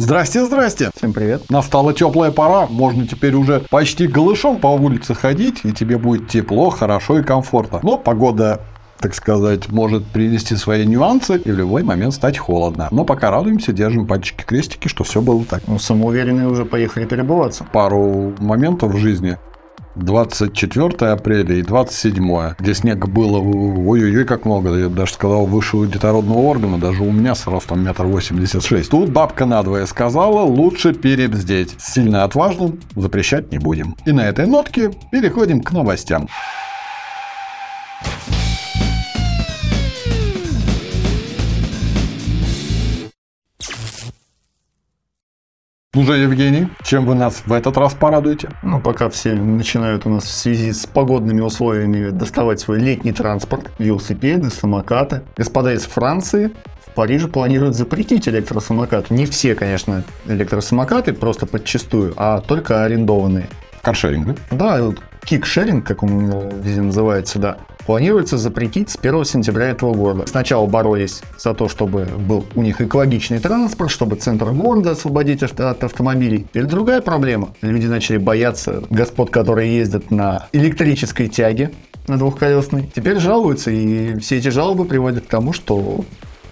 Здрасте, здрасте. Всем привет. Настала теплая пора, можно теперь уже почти голышом по улице ходить, и тебе будет тепло, хорошо и комфортно. Но погода так сказать, может принести свои нюансы и в любой момент стать холодно. Но пока радуемся, держим пальчики крестики, что все было так. Ну, самоуверенные уже поехали перебываться. Пару моментов в жизни 24 апреля и 27, где снега было ой-ой-ой как много, я даже сказал выше детородного органа, даже у меня с ростом метр восемьдесят шесть. Тут бабка надвое сказала, лучше перебздеть. Сильно отважным запрещать не будем. И на этой нотке переходим к новостям. Ну же, Евгений, чем вы нас в этот раз порадуете? Ну, пока все начинают у нас в связи с погодными условиями доставать свой летний транспорт, велосипеды, самокаты. Господа из Франции в Париже планируют запретить электросамокаты. Не все, конечно, электросамокаты, просто подчастую, а только арендованные. Каршеринг, да? Да, кикшеринг, как он везде называется, да планируется запретить с 1 сентября этого года. Сначала боролись за то, чтобы был у них экологичный транспорт, чтобы центр города освободить от автомобилей. Теперь другая проблема. Люди начали бояться господ, которые ездят на электрической тяге, на двухколесной. Теперь жалуются, и все эти жалобы приводят к тому, что,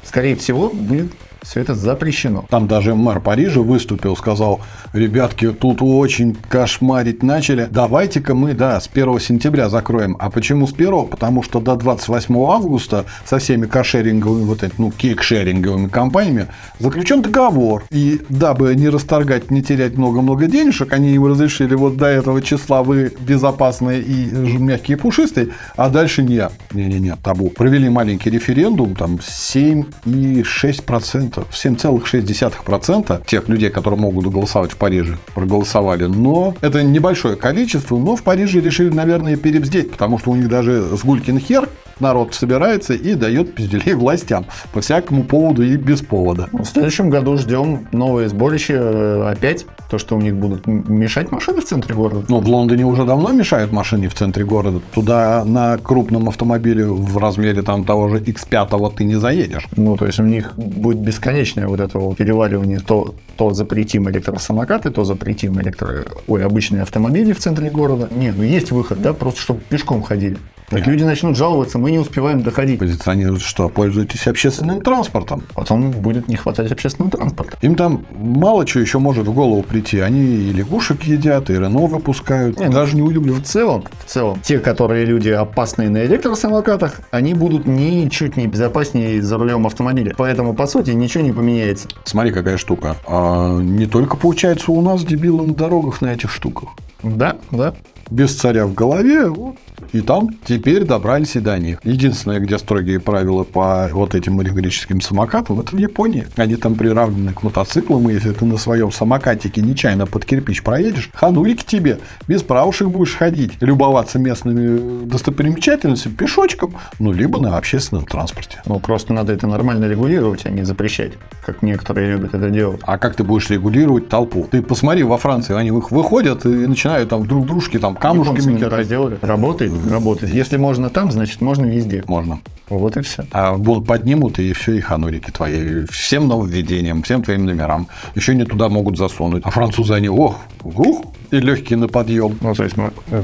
скорее всего, будет все это запрещено. Там даже мэр Парижа выступил, сказал, ребятки, тут очень кошмарить начали, давайте-ка мы, да, с 1 сентября закроем. А почему с 1? Потому что до 28 августа со всеми кошеринговыми, вот этими, ну, кикшеринговыми компаниями заключен договор. И дабы не расторгать, не терять много-много денежек, они им разрешили вот до этого числа вы безопасные и мягкие пушистые, а дальше нет. Не-не-не, табу. Провели маленький референдум, там 7,6% 7,6% тех людей, которые могут голосовать в Париже, проголосовали. Но это небольшое количество, но в Париже решили, наверное, перебздеть, потому что у них даже с Гулькин хер народ собирается и дает пизделей властям по всякому поводу и без повода. В следующем году ждем новые сборища э, опять. То, что у них будут мешать машины в центре города. Ну, в Лондоне уже давно мешают машины в центре города. Туда на крупном автомобиле в размере там того же X5 ты не заедешь. Ну, то есть у них будет бесконечное вот это вот переваливание. То, то запретим электросамокаты, то запретим электро... Ой, обычные автомобили в центре города. Нет, ну есть выход, да, просто чтобы пешком ходили. Так люди начнут жаловаться, мы не успеваем доходить. Позиционируют, что пользуйтесь общественным транспортом. Потом будет не хватать общественного транспорта. Им там мало чего еще может в голову прийти. Они и лягушек едят, и Рено выпускают. Нет, Даже не удивлен. В целом, в целом, те, которые люди опасные на электросамокатах, они будут ничуть не безопаснее за рулем автомобиля. Поэтому, по сути, ничего не поменяется. Смотри, какая штука. А не только получается у нас дебилы на дорогах на этих штуках. Да, да. Без царя в голове, вот, и там теперь добрались и до них. Единственное, где строгие правила по вот этим электрическим самокатам, это в Японии. Они там приравнены к мотоциклам, и если ты на своем самокатике нечаянно под кирпич проедешь, ханулики тебе, без правушек будешь ходить, любоваться местными достопримечательностями пешочком, ну, либо на общественном транспорте. Ну, просто надо это нормально регулировать, а не запрещать, как некоторые любят это делать. А как ты будешь регулировать толпу? Ты посмотри, во Франции они выходят и начинают там друг дружки там камушками кидать. сделали. Работает работает. Если можно там, значит можно везде. Можно. Вот и все. А поднимут, и все, и ханурики твои. Всем нововведениям, всем твоим номерам. Еще не туда могут засунуть. А французы они, ох, ух, и легкие на подъем. Ну, то есть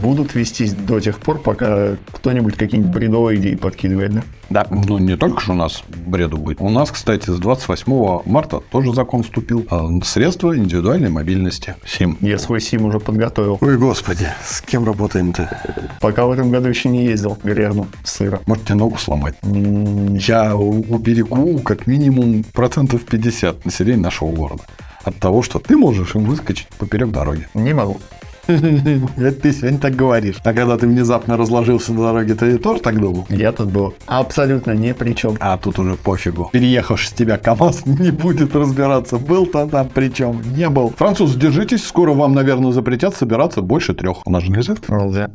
будут вестись до тех пор, пока кто-нибудь какие-нибудь бредовые идеи подкидывает, да? Да. Ну, не только же у нас бреду будет. У нас, кстати, с 28 марта тоже закон вступил. А, средства индивидуальной мобильности. СИМ. Я свой СИМ уже подготовил. Ой, господи, с кем работаем-то? Пока в этом году еще не ездил. Грязну сыра. Может, тебе ногу сломать? Я уберегу как минимум процентов 50 населения нашего города от того, что ты можешь им выскочить поперек дороги. Не могу. Это ты сегодня так говоришь. А когда ты внезапно разложился на дороге, ты тоже так думал? Я тут был абсолютно ни при чем. А тут уже пофигу. Переехавший с тебя КамАЗ не будет разбираться, был-то там при чем, не был. Француз, держитесь, скоро вам, наверное, запретят собираться больше трех. У нас же нельзя? Нельзя.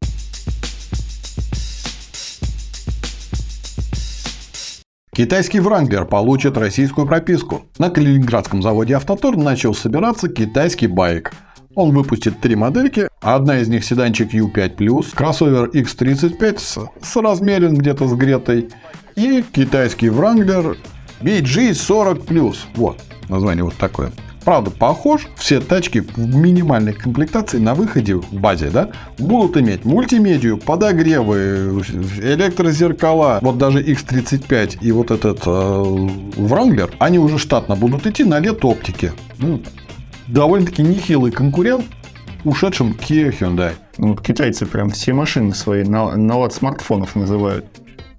Китайский Вранглер получит российскую прописку. На Калининградском заводе «Автотор» начал собираться китайский байк. Он выпустит три модельки, одна из них седанчик U5+, кроссовер X35 с, с размерен где-то с Гретой и китайский Wrangler BG40+. Вот, название вот такое. Правда, похож. Все тачки в минимальной комплектации на выходе в базе, да, будут иметь мультимедию, подогревы, электрозеркала. Вот даже X35 и вот этот э, Wrangler, они уже штатно будут идти на лет оптики. Ну, довольно-таки нехилый конкурент ушедшим Kia Hyundai. Ну, вот китайцы прям все машины свои на, на лад смартфонов называют.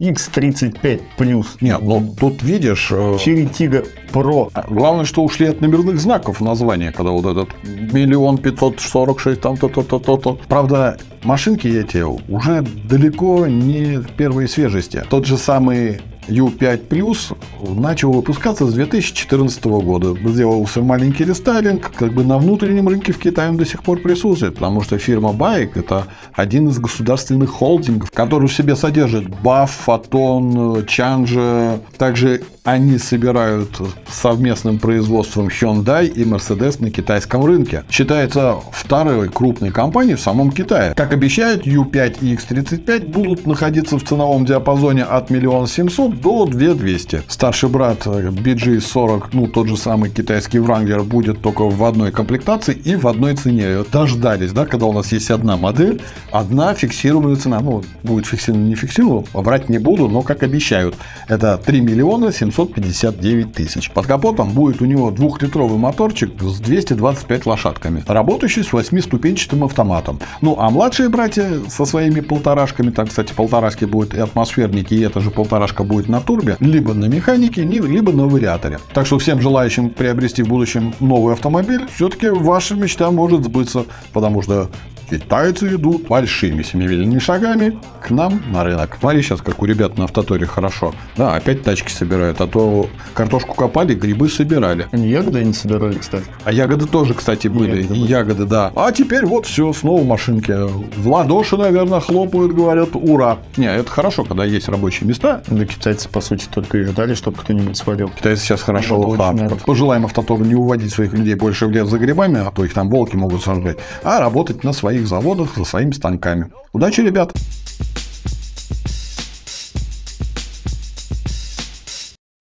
X35 плюс. Нет, ну тут видишь... э, Tiggo Pro. а Главное, что ушли от номерных знаков названия, когда вот этот миллион пятьсот сорок шесть, там то-то-то-то-то. Правда, машинки эти уже далеко не первой свежести. Тот же самый U5 Plus начал выпускаться с 2014 года. Сделался маленький рестайлинг, как бы на внутреннем рынке в Китае он до сих пор присутствует, потому что фирма Байк это один из государственных холдингов, который в себе содержит BAF, Фотон, Чанжа. Также они собирают совместным производством Hyundai и Mercedes на китайском рынке. Считается второй крупной компанией в самом Китае. Как обещают, U5 и X35 будут находиться в ценовом диапазоне от 1 700 до 2 200. Старший брат BG40, ну тот же самый китайский Wrangler, будет только в одной комплектации и в одной цене. Дождались, да, когда у нас есть одна модель, одна фиксированная цена. Ну, будет фиксирована, не фиксирована, врать не буду, но как обещают. Это 3 миллиона 759 тысяч. Под капотом будет у него двухлитровый моторчик с 225 лошадками, работающий с 8-ступенчатым автоматом. Ну, а младшие братья со своими полторашками, там, кстати, полторашки будет и атмосферники, и эта же полторашка будет на турбе, либо на механике, ли- либо на вариаторе. Так что всем желающим приобрести в будущем новый автомобиль, все-таки ваша мечта может сбыться, потому что китайцы идут большими семимильными шагами к нам на рынок. Смотри сейчас, как у ребят на автоторе хорошо. Да, опять тачки собирают, а то картошку копали, грибы собирали. Они ягоды не собирали, кстати. А ягоды тоже, кстати, были. Ягоды И ягоды, да. А теперь вот все, снова машинки. В ладоши, наверное, хлопают, говорят, ура. Не, это хорошо, когда есть рабочие места. Да китайцы, по сути, только и ждали, чтобы кто-нибудь свалил. Китайцы сейчас хорошо лохают. Пожелаем автотору не уводить своих людей больше в лес за грибами, а то их там волки могут сожрать, а работать на своих заводах со своими станками. Удачи, ребят!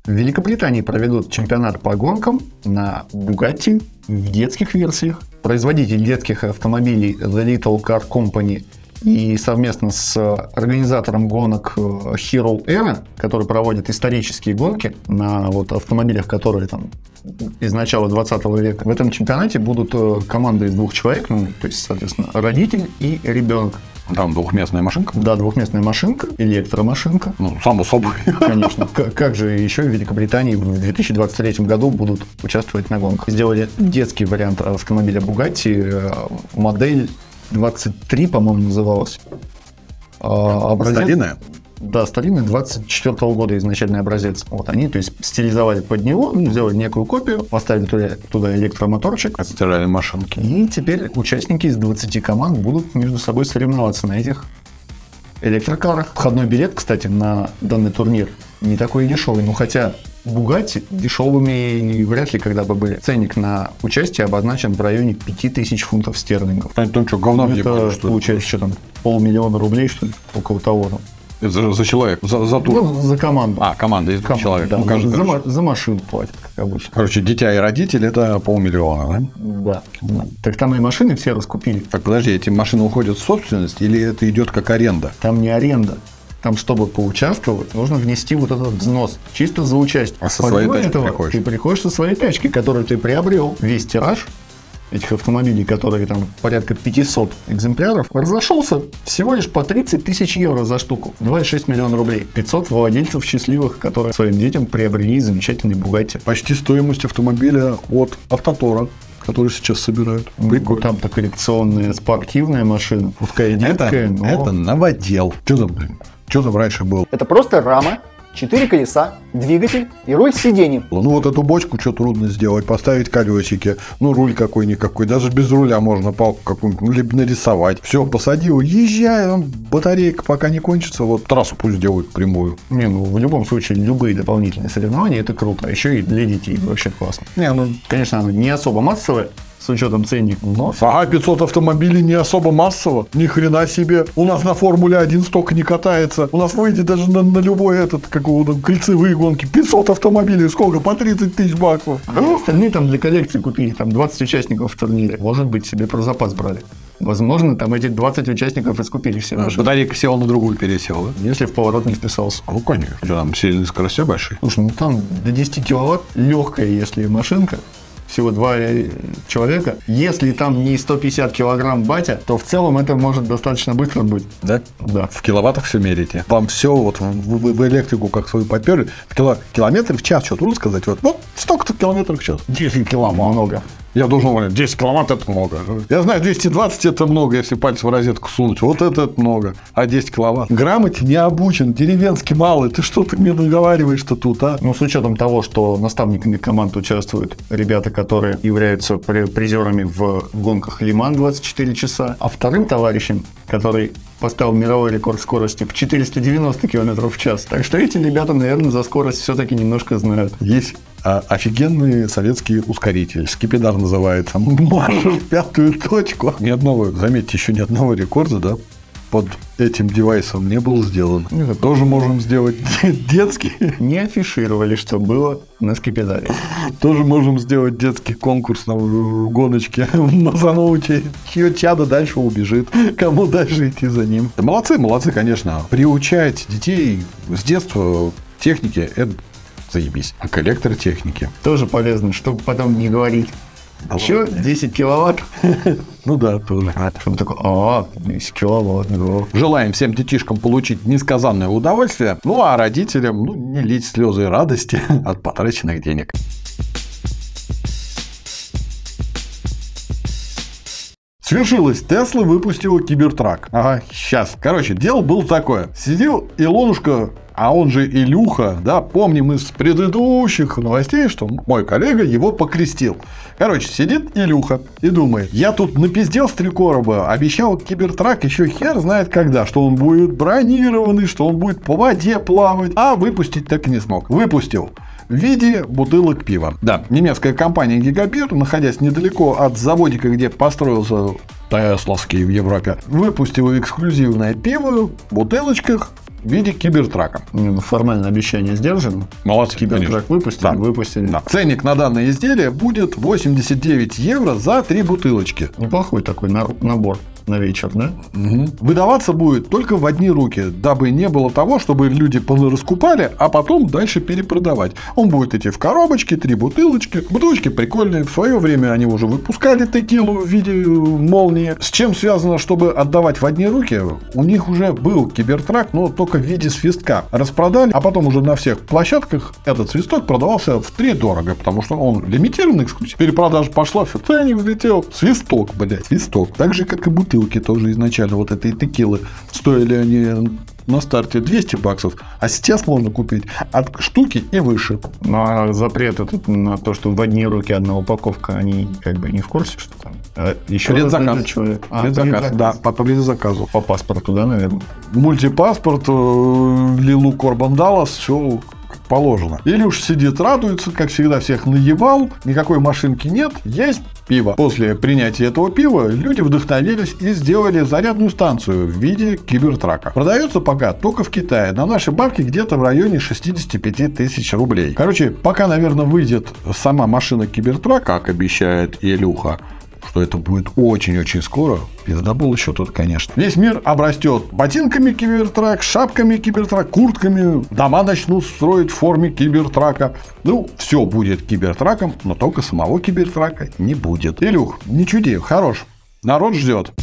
В Великобритании проведут чемпионат по гонкам на Bugatti в детских версиях. Производитель детских автомобилей The Little Car Company и совместно с организатором гонок э, Hero Era, который проводит исторические гонки на вот автомобилях, которые там из начала 20 века. В этом чемпионате будут э, команды из двух человек, ну, то есть, соответственно, родитель и ребенок. Там двухместная машинка. Да, двухместная машинка, электромашинка. Ну, само собой. Конечно. К- Как же еще в Великобритании в 2023 году будут участвовать на гонках? Сделали детский вариант автомобиля Bugatti, э, модель 23, по-моему, называлась. А, образец- Старинная? Да, старинный 24 года изначальный образец. Вот они, то есть, стилизовали под него, ну, сделали некую копию, поставили туда, туда электромоторчик. Стиральные машинки. И теперь участники из 20 команд будут между собой соревноваться на этих электрокарах. Входной билет, кстати, на данный турнир не такой дешевый. Ну, хотя Бугатти дешевыми вряд ли когда бы были. Ценник на участие обозначен в районе 5000 фунтов стерлингов. Они там что, говна Ну, это что получается, что там, полмиллиона рублей, что ли, около того. там. Это За, за человек, за, за тур. Ну, за команду. А, команда из Команда, человек. да, Ну, каждый- за, за машину платят, как обычно. Короче, дитя и родитель это полмиллиона, да? Да. Так там и машины все раскупили. Так, подожди, эти машины уходят в собственность или это идет как аренда? Там не аренда. Там, чтобы поучаствовать, нужно внести вот этот взнос. Чисто за участие. А со своей Помимо тачкой этого, приходишь? Ты приходишь со своей тачки, которую ты приобрел. Весь тираж этих автомобилей, которые там порядка 500 экземпляров, разошелся всего лишь по 30 тысяч евро за штуку. 2,6 миллиона рублей. 500 владельцев счастливых, которые своим детям приобрели замечательный Бугатти. Почти стоимость автомобиля от Автотора, который сейчас собирают. Прикольно. Там-то коллекционная спортивная машина. Пускай Это, детская, но... это новодел. Что там, блин? Что там раньше было? Это просто рама, четыре колеса, двигатель и руль с сиденьем. Ну вот эту бочку что трудно сделать, поставить колесики, ну руль какой-никакой, даже без руля можно палку какую-нибудь, ну, либо нарисовать. Все, посадил, езжай, он, батарейка пока не кончится, вот трассу пусть делают прямую. Не, ну в любом случае любые дополнительные соревнования это круто, еще и для детей вообще классно. Не, ну Конечно, оно не особо массовое, с учетом ценника. Но, ага, 500 автомобилей не особо массово. Ни хрена себе. У нас на Формуле 1 столько не катается. У нас выйдет даже на, на любой этот, какого там, кольцевые гонки. 500 автомобилей, сколько? По 30 тысяч баксов. Остальные там для коллекции купили, там 20 участников в турнире. Может быть, себе про запас брали. Возможно, там эти 20 участников искупили все машины. Батарейка сел на другую пересел, да? Если в поворот не вписался. Ну, конечно. Что там, сильные скорости большие? Слушай, ну там до 10 киловатт легкая, если машинка. Всего два э, человека. Если там не 150 килограмм батя, то в целом это может достаточно быстро быть. Да? Да. В киловаттах все мерите. Вам все вот в, в- в электрику как свою поперли. В кило, километры в час, что трудно сказать. Вот, вот столько-то километров в час. 10 килограмм много. Я должен говорить, 10 киловатт это много. Я знаю, 220 это много, если палец в розетку сунуть. Вот это, это много. А 10 киловатт. Грамоте не обучен, деревенский малый. Ты что ты мне наговариваешь-то тут, а? Ну, с учетом того, что наставниками команд участвуют ребята, которые являются при- призерами в гонках Лиман 24 часа, а вторым товарищем, который поставил мировой рекорд скорости в 490 км в час. Так что эти ребята, наверное, за скорость все-таки немножко знают. Есть а, офигенный советский ускоритель. Скипидар называется. Марш в пятую точку. Ни одного, заметьте, еще ни одного рекорда, да, под этим девайсом не было сделано. Это Тоже можем сделать детский. Не афишировали, что было на скипидаре. Тоже можем сделать детский конкурс на гоночке. Мазануть, чье чадо дальше убежит. Кому дальше идти за ним. Молодцы, молодцы, конечно. Приучать детей с детства к технике – это заебись. А коллектор техники. Тоже полезно, чтобы потом не говорить. Че, 10 киловатт? Ну да, тоже. Чтобы такой, а, 10 киловатт, да. Желаем всем детишкам получить несказанное удовольствие, ну а родителям ну, не лить слезы радости от потраченных денег. Свершилось, Тесла выпустила Кибертрак. Ага, сейчас. Короче, дело было такое. Сидел Илонушка, а он же Илюха, да, помним из предыдущих новостей, что мой коллега его покрестил. Короче, сидит Илюха и думает, я тут напиздел с три обещал Кибертрак еще хер знает когда, что он будет бронированный, что он будет по воде плавать, а выпустить так и не смог. Выпустил в виде бутылок пива. Да, немецкая компания Гигабир, находясь недалеко от заводика, где построился Тесловский в Европе, выпустила эксклюзивное пиво в бутылочках в виде кибертрака. Формально обещание сдержано. Молодцы, Кибертрак выпустили, Да. выпустили. Да. Ценник на данное изделие будет 89 евро за три бутылочки. Неплохой такой на- набор на вечер, да? Выдаваться будет только в одни руки, дабы не было того, чтобы люди раскупали, а потом дальше перепродавать. Он будет идти в коробочке, три бутылочки. Бутылочки прикольные. В свое время они уже выпускали текилу в виде э, молнии. С чем связано, чтобы отдавать в одни руки? У них уже был кибертрак, но только в виде свистка. Распродали, а потом уже на всех площадках этот свисток продавался в три дорого, потому что он лимитированный эксклюзив. Перепродажа пошла, все, ценник взлетел. Свисток, блядь, свисток. Так же, как и бутылки тоже изначально вот этой текилы. Стоили они на старте 200 баксов, а сейчас можно купить от штуки и выше. Ну, а запрет этот на то, что в одни руки одна упаковка, они как бы не в курсе, что там. А еще Предзаказ. человек. А, Предзаказ, предзаказ. да, по, по предзаказу. По паспорту, да, наверное? Мультипаспорт, э, Лилу Корбан Даллас, все положено. Илюш сидит, радуется, как всегда всех наебал, никакой машинки нет, есть пиво. После принятия этого пива люди вдохновились и сделали зарядную станцию в виде кибертрака. Продается пока только в Китае. На наши бабки где-то в районе 65 тысяч рублей. Короче, пока, наверное, выйдет сама машина кибертрак, как обещает Илюха, что это будет очень-очень скоро. Пиздобол еще тут, конечно. Весь мир обрастет ботинками кибертрак, шапками кибертрак, куртками. Дома начнут строить в форме кибертрака. Ну, все будет кибертраком, но только самого кибертрака не будет. Илюх, не чуди, хорош. Народ ждет.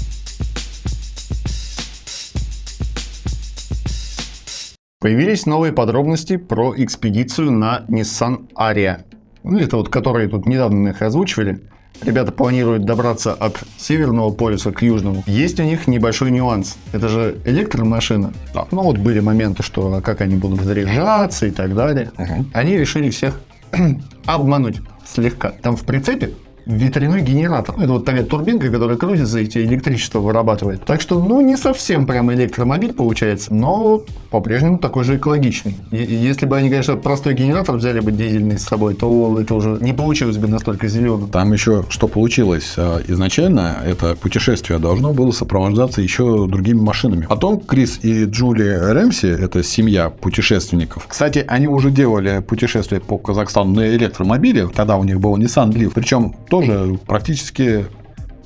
Появились новые подробности про экспедицию на Nissan Aria. Ну, это вот, которые тут недавно их озвучивали. Ребята планируют добраться от северного полюса к южному. Есть у них небольшой нюанс. Это же электромашина. Да. Ну, вот были моменты, что а как они будут заряжаться и так далее. Мгм. Они решили всех обмануть слегка. Там в прицепе ветряной генератор. Это вот такая турбинка, которая крутится и тебе электричество вырабатывает. Так что, ну, не совсем прям электромобиль получается, но по-прежнему такой же экологичный. И- Если бы они, конечно, простой генератор взяли бы дизельный с собой, то это уже не получилось бы настолько зеленым. Там еще что получилось э, изначально, это путешествие должно было сопровождаться еще другими машинами. Потом Крис и Джули Рэмси, это семья путешественников. Кстати, они уже делали путешествие по Казахстану на электромобиле, тогда у них был Nissan Leaf, причем тоже практически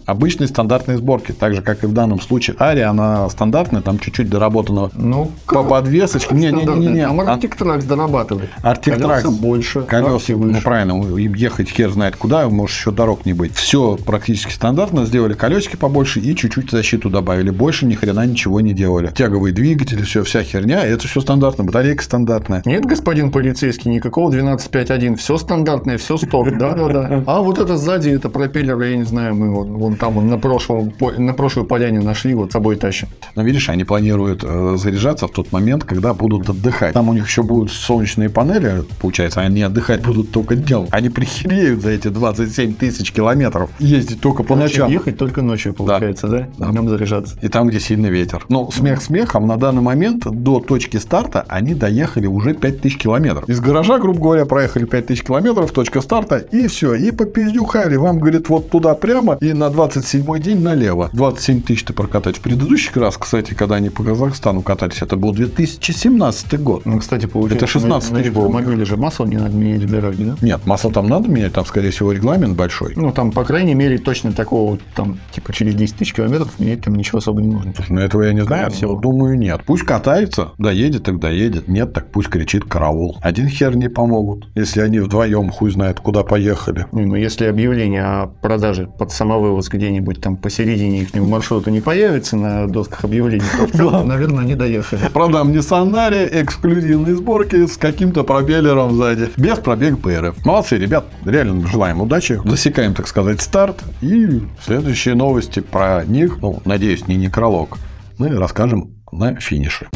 обычной стандартной сборки, так же, как и в данном случае. Ария, она стандартная, там чуть-чуть доработана Ну, по подвесочке. Не-не-не-не. А Arctic Trax дорабатывает. Arctic Колеса больше, Колеса, ну правильно, им ехать хер знает куда, может еще дорог не быть. Все практически стандартно, сделали колесики побольше и чуть-чуть защиту добавили. Больше ни хрена ничего не делали. Тяговые двигатели, все, вся херня, это все стандартно, батарейка стандартная. Нет, господин полицейский, никакого 12.5.1. Все стандартное, все сток. Да-да-да. А вот это сзади, это пропеллер, я не знаю, мы вон, вон там на, прошлом, на прошлую поляне нашли, вот с собой тащим. Но видишь, они планируют э, заряжаться в тот момент, когда будут отдыхать. Там у них еще будут солнечные панели, получается, они отдыхать будут только днем. Они прихереют за эти 27 тысяч километров ездить только по ночам. Ехать только ночью, получается, да? Да. Днем заряжаться. И там, где сильный ветер. Но смех смехом, на данный момент до точки старта они доехали уже 5000 километров. Из гаража, грубо говоря, проехали 5000 километров, точка старта, и все. И попиздюхали. Вам, говорит, вот туда прямо, и на 27 день налево. 27 тысяч ты прокатать. В предыдущий раз, кстати, когда они по Казахстану катались, это был 2017 год. Ну, кстати, получается, Это 16 на, тысяч было. электромобиле же масло не надо менять в дороге, да? Нет, масло там надо менять, там, скорее всего, регламент большой. Ну, там, по крайней мере, точно такого, там, типа, через 10 тысяч километров менять там ничего особо не нужно. Но этого я не знаю, всего. думаю, нет. Пусть катается, доедет, так доедет. Нет, так пусть кричит караул. Один хер не помогут, если они вдвоем хуй знает куда поехали. Не, ну, если объявление о продаже под самовывоз где-нибудь там посередине их маршрута не появится на досках объявлений, то, наверное, они доехали. Продам Nissan Ariya эксклюзивной сборки с каким-то пропеллером сзади. Без пробег ПРФ. Молодцы, ребят. Реально желаем удачи. Засекаем, так сказать, старт. И следующие новости про них, ну, надеюсь, не некролог, мы расскажем на финише.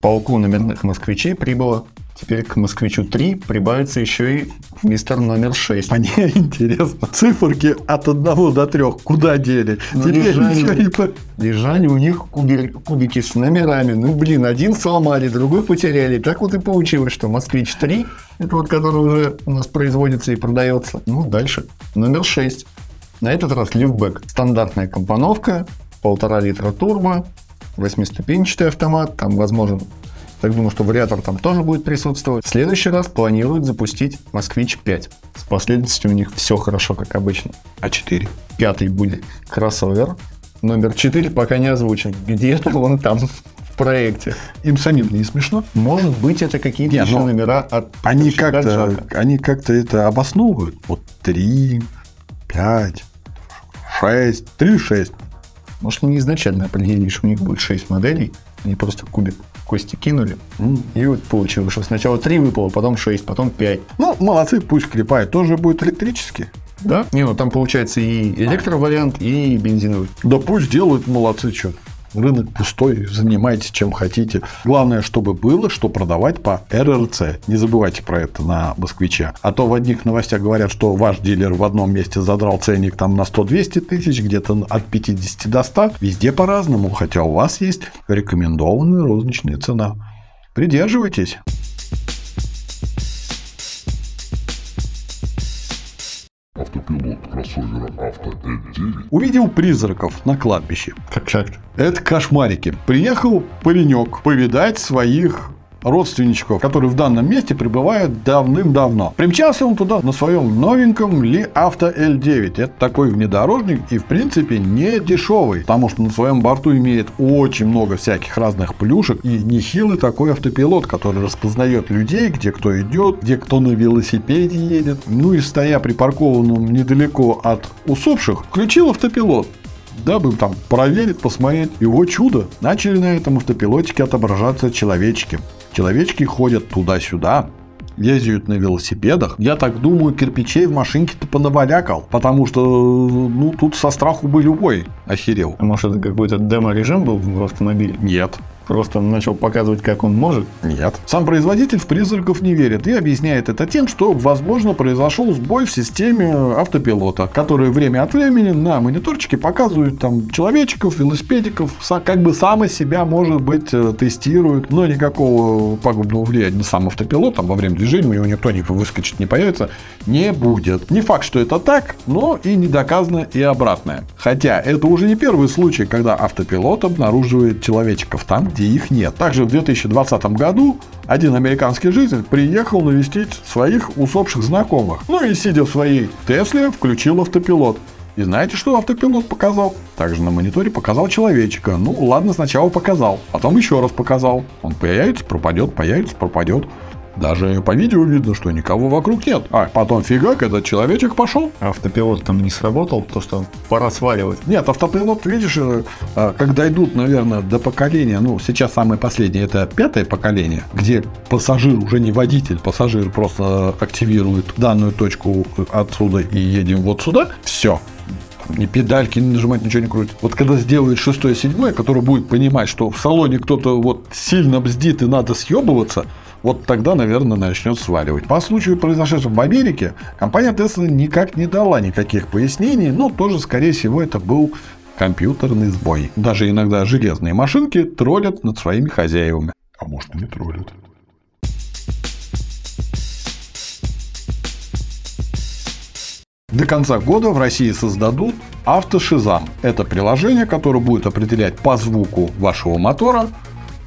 Полку номерных москвичей прибыло. Теперь к москвичу 3 прибавится еще и мистер номер 6. Мне интересно, циферки от 1 до 3 куда дели? Ну, Теперь лежали. у них куби- кубики с номерами. Ну, блин, один сломали, другой потеряли. Так вот и получилось, что «Москвич 3», это вот который уже у нас производится и продается. Ну, дальше. Номер 6. На этот раз лифтбэк. Стандартная компоновка, полтора литра турбо, восьмиступенчатый автомат, там, возможно, так думаю, что вариатор там тоже будет присутствовать. В следующий раз планируют запустить «Москвич 5». С последовательностью у них все хорошо, как обычно. А4. Пятый будет кроссовер. Номер четыре пока не озвучен. Где-то вон там в проекте. Им самим не смешно? Может быть, это какие-то еще ну, номера от Они как-то, они как-то это обосновывают. Вот 3, 5, 6, 3, 6. Может, они изначально определили, что у них будет 6 моделей. Они просто кубик кости кинули. И вот получилось, что сначала 3 выпало, потом 6, потом 5. Ну, молодцы, пусть клепает. Тоже будет электрический. Да? Не, ну там получается и электровариант, и бензиновый. Да пусть делают, молодцы, что. Рынок пустой, занимайтесь чем хотите. Главное, чтобы было, что продавать по РРЦ. Не забывайте про это на москвича. А то в одних новостях говорят, что ваш дилер в одном месте задрал ценник там на 100-200 тысяч, где-то от 50 до 100. Везде по-разному, хотя у вас есть рекомендованная розничная цена. Придерживайтесь. Автопилот кроссовера Авто N9 Увидел призраков на кладбище. Как как Это кошмарики. Приехал паренек повидать своих родственничков, которые в данном месте пребывают давным-давно. Примчался он туда на своем новеньком Ли Авто L9. Это такой внедорожник и в принципе не дешевый, потому что на своем борту имеет очень много всяких разных плюшек и нехилый такой автопилот, который распознает людей, где кто идет, где кто на велосипеде едет. Ну и стоя припаркованным недалеко от усопших, включил автопилот дабы там проверить, посмотреть. Его чудо. Начали на этом автопилотике отображаться человечки. Человечки ходят туда-сюда, ездят на велосипедах. Я так думаю, кирпичей в машинке-то понавалякал, потому что, ну, тут со страху бы любой охерел. А может, это какой-то демо-режим был в автомобиле? Нет. Просто начал показывать, как он может. Нет. Сам производитель в призраков не верит и объясняет это тем, что, возможно, произошел сбой в системе автопилота, который время от времени на мониторчике показывает там человечков, велосипедиков, как бы сам из себя, может быть, э, тестирует, но никакого пагубного влияния на сам автопилот, там во время движения у него никто не выскочит, не появится, не будет. Не факт, что это так, но и не доказано и обратное. Хотя это уже не первый случай, когда автопилот обнаруживает человечков там, где их нет. Также в 2020 году один американский житель приехал навестить своих усопших знакомых. Ну и сидя в своей Тесле, включил автопилот. И знаете, что автопилот показал? Также на мониторе показал человечка. Ну, ладно, сначала показал, потом еще раз показал. Он появится, пропадет, появится, пропадет. Даже по видео видно, что никого вокруг нет. А потом фигак, этот человечек пошел. Автопилот там не сработал, то что пора сваливать. Нет, автопилот, видишь, э, э, когда идут, наверное, до поколения, ну, сейчас самое последнее, это пятое поколение, где пассажир уже не водитель, пассажир просто активирует данную точку отсюда и едем вот сюда, все. Ни педальки не нажимать, ничего не крутить. Вот когда сделает шестое, седьмое, который будет понимать, что в салоне кто-то вот сильно бздит и надо съебываться, вот тогда, наверное, начнет сваливать. По случаю произошедшего в Америке, компания Tesla никак не дала никаких пояснений, но тоже, скорее всего, это был компьютерный сбой. Даже иногда железные машинки троллят над своими хозяевами. А может и не троллят. До конца года в России создадут автошизам. Это приложение, которое будет определять по звуку вашего мотора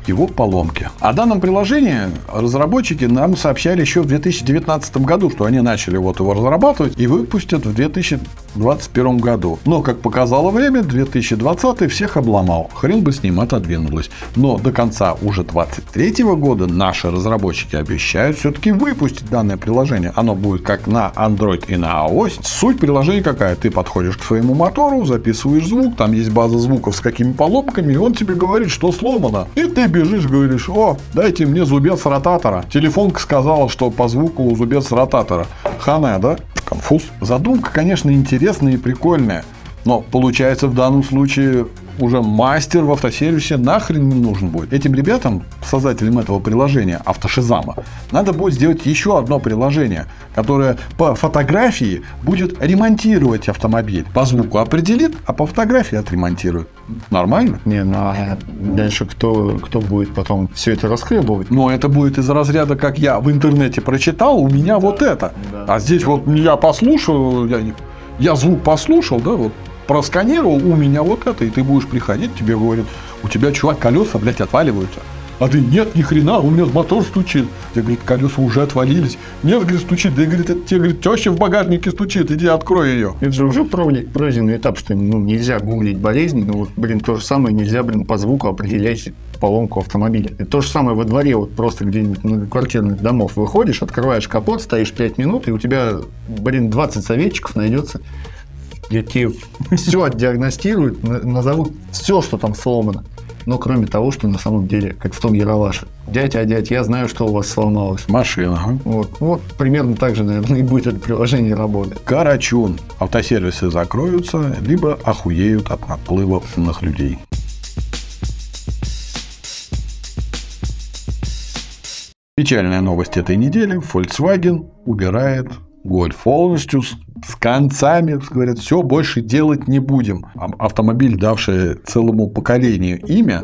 его поломки. О данном приложении разработчики нам сообщали еще в 2019 году, что они начали вот его разрабатывать и выпустят в 2021 году. Но, как показало время, 2020 всех обломал. Хрен бы с ним отодвинулось. Но до конца уже 2023 года наши разработчики обещают все-таки выпустить данное приложение. Оно будет как на Android и на iOS. Суть приложения какая? Ты подходишь к своему мотору, записываешь звук, там есть база звуков с какими поломками, и он тебе говорит, что сломано. И ты бежишь, говоришь, о, дайте мне зубец ротатора. Телефонка сказала, что по звуку зубец ротатора. Хана, да? Конфуз. Задумка, конечно, интересная и прикольная. Но получается в данном случае уже мастер в автосервисе нахрен не нужен будет. Этим ребятам, создателям этого приложения, автошизама, надо будет сделать еще одно приложение, которое по фотографии будет ремонтировать автомобиль. По звуку определит, а по фотографии отремонтирует. Нормально? Не, ну а дальше кто, кто будет потом все это расхлебывать? Но это будет из разряда, как я в интернете прочитал, у меня вот это. А здесь вот я послушал, я, я звук послушал, да, вот просканировал, у меня вот это, и ты будешь приходить, тебе говорят, у тебя, чувак, колеса, блядь, отваливаются. А ты, нет, ни хрена, у меня мотор стучит. Тебе, говорит, колеса уже отвалились. Нет, говорит, стучит. Да, говорит, это тебе, говорит, теща в багажнике стучит, иди открой ее. Это же уже пройден- пройденный этап, что ну, нельзя гуглить болезни, ну вот, блин, то же самое нельзя, блин, по звуку определять поломку автомобиля. И то же самое во дворе, вот просто где-нибудь на квартирных домов выходишь, открываешь капот, стоишь 5 минут, и у тебя, блин, 20 советчиков найдется, где тебе все отдиагностируют, на- назовут все, что там сломано. Но кроме того, что на самом деле, как в том Яроваше. Дядя, а дядь, я знаю, что у вас сломалось. Машина. ага. Вот, вот примерно так же, наверное, и будет это приложение работать. Карачун. Автосервисы закроются, либо охуеют от наплыва умных людей. Печальная новость этой недели. Volkswagen убирает Golf полностью с, концами. Говорят, все, больше делать не будем. Автомобиль, давший целому поколению имя,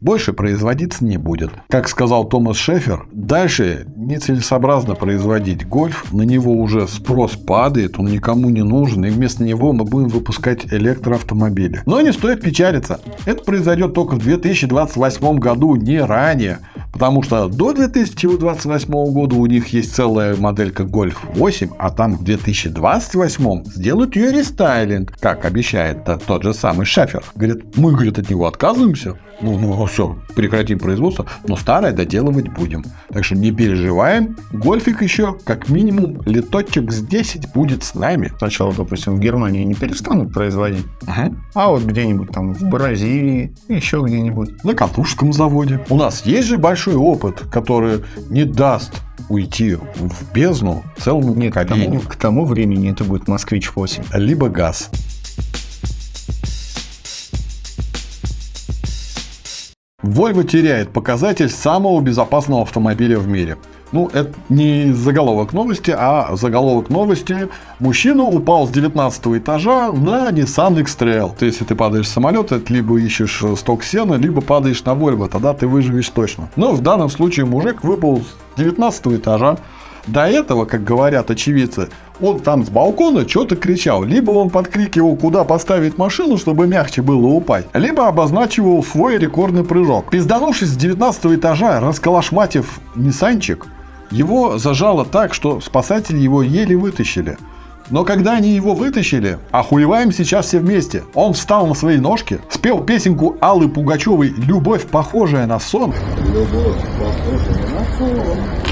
больше производиться не будет. Как сказал Томас Шефер, дальше нецелесообразно производить гольф, на него уже спрос падает, он никому не нужен, и вместо него мы будем выпускать электроавтомобили. Но не стоит печалиться, это произойдет только в 2028 году, не ранее, потому что до 2028 года у них есть целая моделька Golf 8, а там в 2028 сделают ее рестайлинг, как обещает тот же самый Шефер. Говорит, мы, говорит, от него отказываемся, ну, ну все, прекратим производство, но старое доделывать будем. Так что не переживаем, гольфик еще как минимум леточек с 10 будет с нами. Сначала, допустим, в Германии не перестанут производить, а вот где-нибудь там в Бразилии, еще где-нибудь. На Катушском заводе. У нас есть же большой опыт, который не даст уйти в бездну целому Нет, к тому, к тому времени это будет Москвич 8. Либо газ. Volvo теряет показатель самого безопасного автомобиля в мире. Ну, это не заголовок новости, а заголовок новости. Мужчина упал с 19 этажа на Nissan X-Trail. То есть, если ты падаешь с самолета, ты либо ищешь сток сена, либо падаешь на Volvo, тогда ты выживешь точно. Но в данном случае мужик выпал с 19 этажа. До этого, как говорят очевидцы, он там с балкона что-то кричал. Либо он подкрикивал, куда поставить машину, чтобы мягче было упасть, либо обозначивал свой рекордный прыжок. Пизданувшись с 19 этажа, расколошматив Ниссанчик, его зажало так, что спасатели его еле вытащили. Но когда они его вытащили, охуеваем сейчас все вместе. Он встал на свои ножки, спел песенку Аллы Пугачевой «Любовь, похожая на сон». Любовь, похожая на сон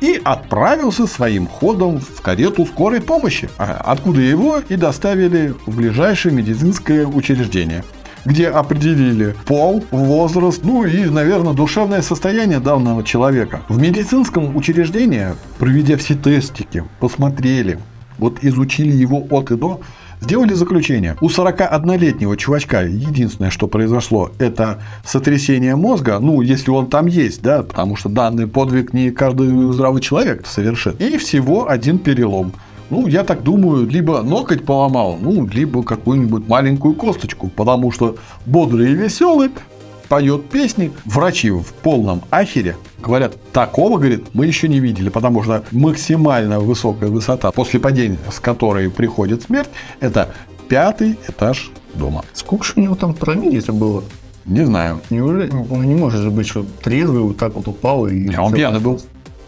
и отправился своим ходом в карету скорой помощи, откуда его и доставили в ближайшее медицинское учреждение где определили пол, возраст, ну и, наверное, душевное состояние данного человека. В медицинском учреждении, проведя все тестики, посмотрели, вот изучили его от и до, Сделали заключение. У 41-летнего чувачка единственное, что произошло, это сотрясение мозга, ну, если он там есть, да, потому что данный подвиг не каждый здравый человек совершит. И всего один перелом. Ну, я так думаю, либо ноготь поломал, ну, либо какую-нибудь маленькую косточку, потому что бодрый и веселый, поет песни. Врачи в полном ахере говорят, такого, говорит, мы еще не видели, потому что максимально высокая высота, после падения, с которой приходит смерть, это пятый этаж дома. Сколько же у него там промилле было? Не знаю. Неужели он не может же быть, что трезвый вот так вот упал и... Не, он пьяный был.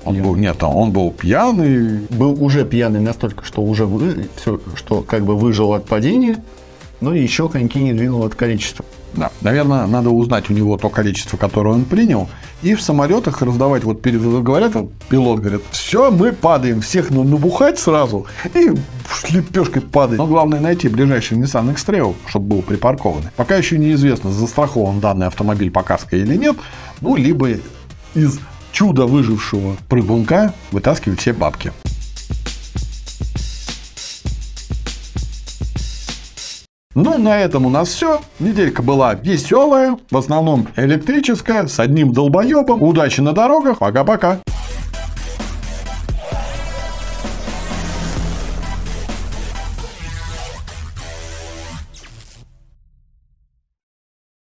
Он был, нет, он был пьяный. Был уже пьяный настолько, что уже вы, все, что как бы выжил от падения, но еще коньки не двинул от количества. Да, наверное, надо узнать у него то количество, которое он принял, и в самолетах раздавать, вот перед говорят, пилот говорит, все, мы падаем, всех набухать сразу, и лепешкой падать. Но главное найти ближайший Nissan X-Trail, чтобы был припаркованный. Пока еще неизвестно, застрахован данный автомобиль по каско или нет, ну, либо из чудо выжившего прыгунка вытаскивать все бабки. Ну, на этом у нас все. Неделька была веселая, в основном электрическая, с одним долбоебом. Удачи на дорогах, пока-пока.